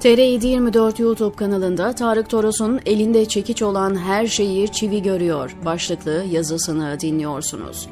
TR724 YouTube kanalında Tarık Toros'un elinde çekiç olan her şeyi çivi görüyor başlıklı yazısını dinliyorsunuz.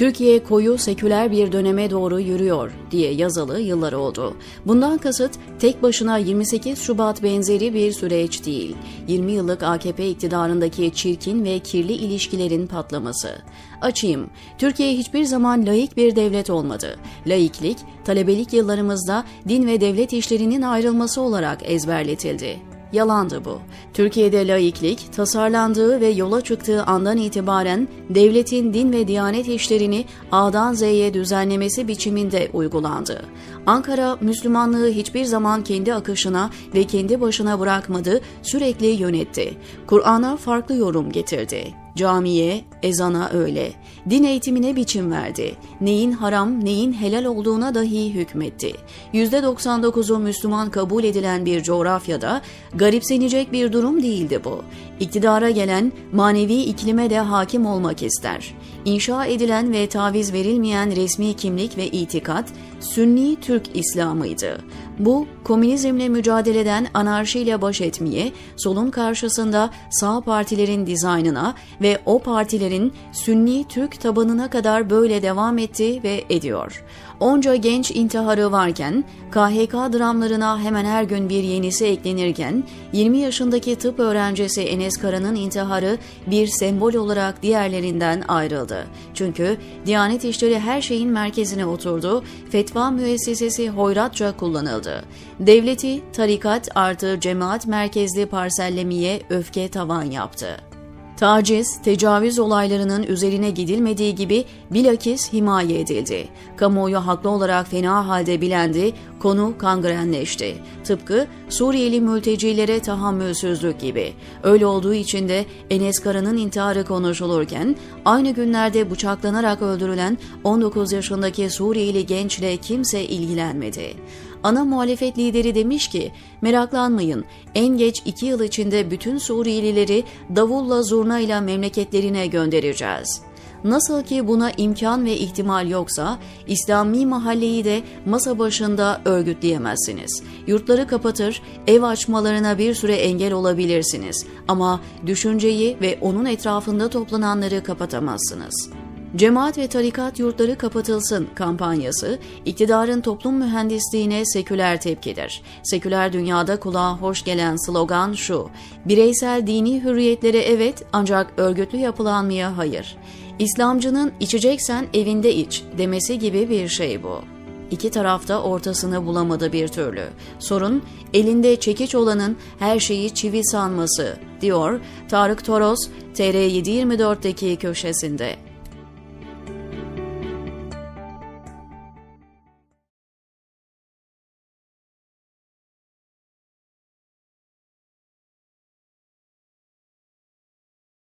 Türkiye koyu seküler bir döneme doğru yürüyor diye yazılı yıllar oldu. Bundan kasıt tek başına 28 Şubat benzeri bir süreç değil. 20 yıllık AKP iktidarındaki çirkin ve kirli ilişkilerin patlaması. Açayım. Türkiye hiçbir zaman laik bir devlet olmadı. Laiklik, talebelik yıllarımızda din ve devlet işlerinin ayrılması olarak ezberletildi. Yalandı bu. Türkiye'de laiklik, tasarlandığı ve yola çıktığı andan itibaren devletin din ve diyanet işlerini A'dan Z'ye düzenlemesi biçiminde uygulandı. Ankara, Müslümanlığı hiçbir zaman kendi akışına ve kendi başına bırakmadı, sürekli yönetti. Kur'an'a farklı yorum getirdi. Camiye, ezana öyle. Din eğitimine biçim verdi. Neyin haram, neyin helal olduğuna dahi hükmetti. %99'u Müslüman kabul edilen bir coğrafyada garipsenecek bir durum değildi bu. İktidara gelen manevi iklime de hakim olmak ister. İnşa edilen ve taviz verilmeyen resmi kimlik ve itikat Sünni Türk İslam'ıydı. Bu, komünizmle mücadeleden anarşiyle baş etmeye, solun karşısında sağ partilerin dizaynına ve o partilerin Sünni Türk tabanına kadar böyle devam etti ve ediyor. Onca genç intiharı varken, KHK dramlarına hemen her gün bir yenisi eklenirken, 20 yaşındaki tıp öğrencisi Enes Kara'nın intiharı bir sembol olarak diğerlerinden ayrıldı. Çünkü Diyanet İşleri her şeyin merkezine oturdu, fetva müessesesi hoyratça kullanıldı. Devleti, tarikat artı cemaat merkezli parsellemeye öfke tavan yaptı. Taciz, tecavüz olaylarının üzerine gidilmediği gibi bilakis himaye edildi. Kamuoyu haklı olarak fena halde bilendi, konu kangrenleşti. Tıpkı Suriyeli mültecilere tahammülsüzlük gibi. Öyle olduğu için de Enes Kara'nın intiharı konuşulurken aynı günlerde bıçaklanarak öldürülen 19 yaşındaki Suriyeli gençle kimse ilgilenmedi. Ana muhalefet lideri demiş ki, meraklanmayın, en geç iki yıl içinde bütün Suriyelileri davulla zurnayla memleketlerine göndereceğiz.'' Nasıl ki buna imkan ve ihtimal yoksa İslami mahalleyi de masa başında örgütleyemezsiniz. Yurtları kapatır, ev açmalarına bir süre engel olabilirsiniz ama düşünceyi ve onun etrafında toplananları kapatamazsınız.'' Cemaat ve tarikat yurtları kapatılsın kampanyası, iktidarın toplum mühendisliğine seküler tepkidir. Seküler dünyada kulağa hoş gelen slogan şu, bireysel dini hürriyetlere evet ancak örgütlü yapılanmaya hayır. İslamcının içeceksen evinde iç demesi gibi bir şey bu. İki tarafta ortasını bulamadı bir türlü. Sorun elinde çekiç olanın her şeyi çivi sanması, diyor Tarık Toros TR724'deki köşesinde.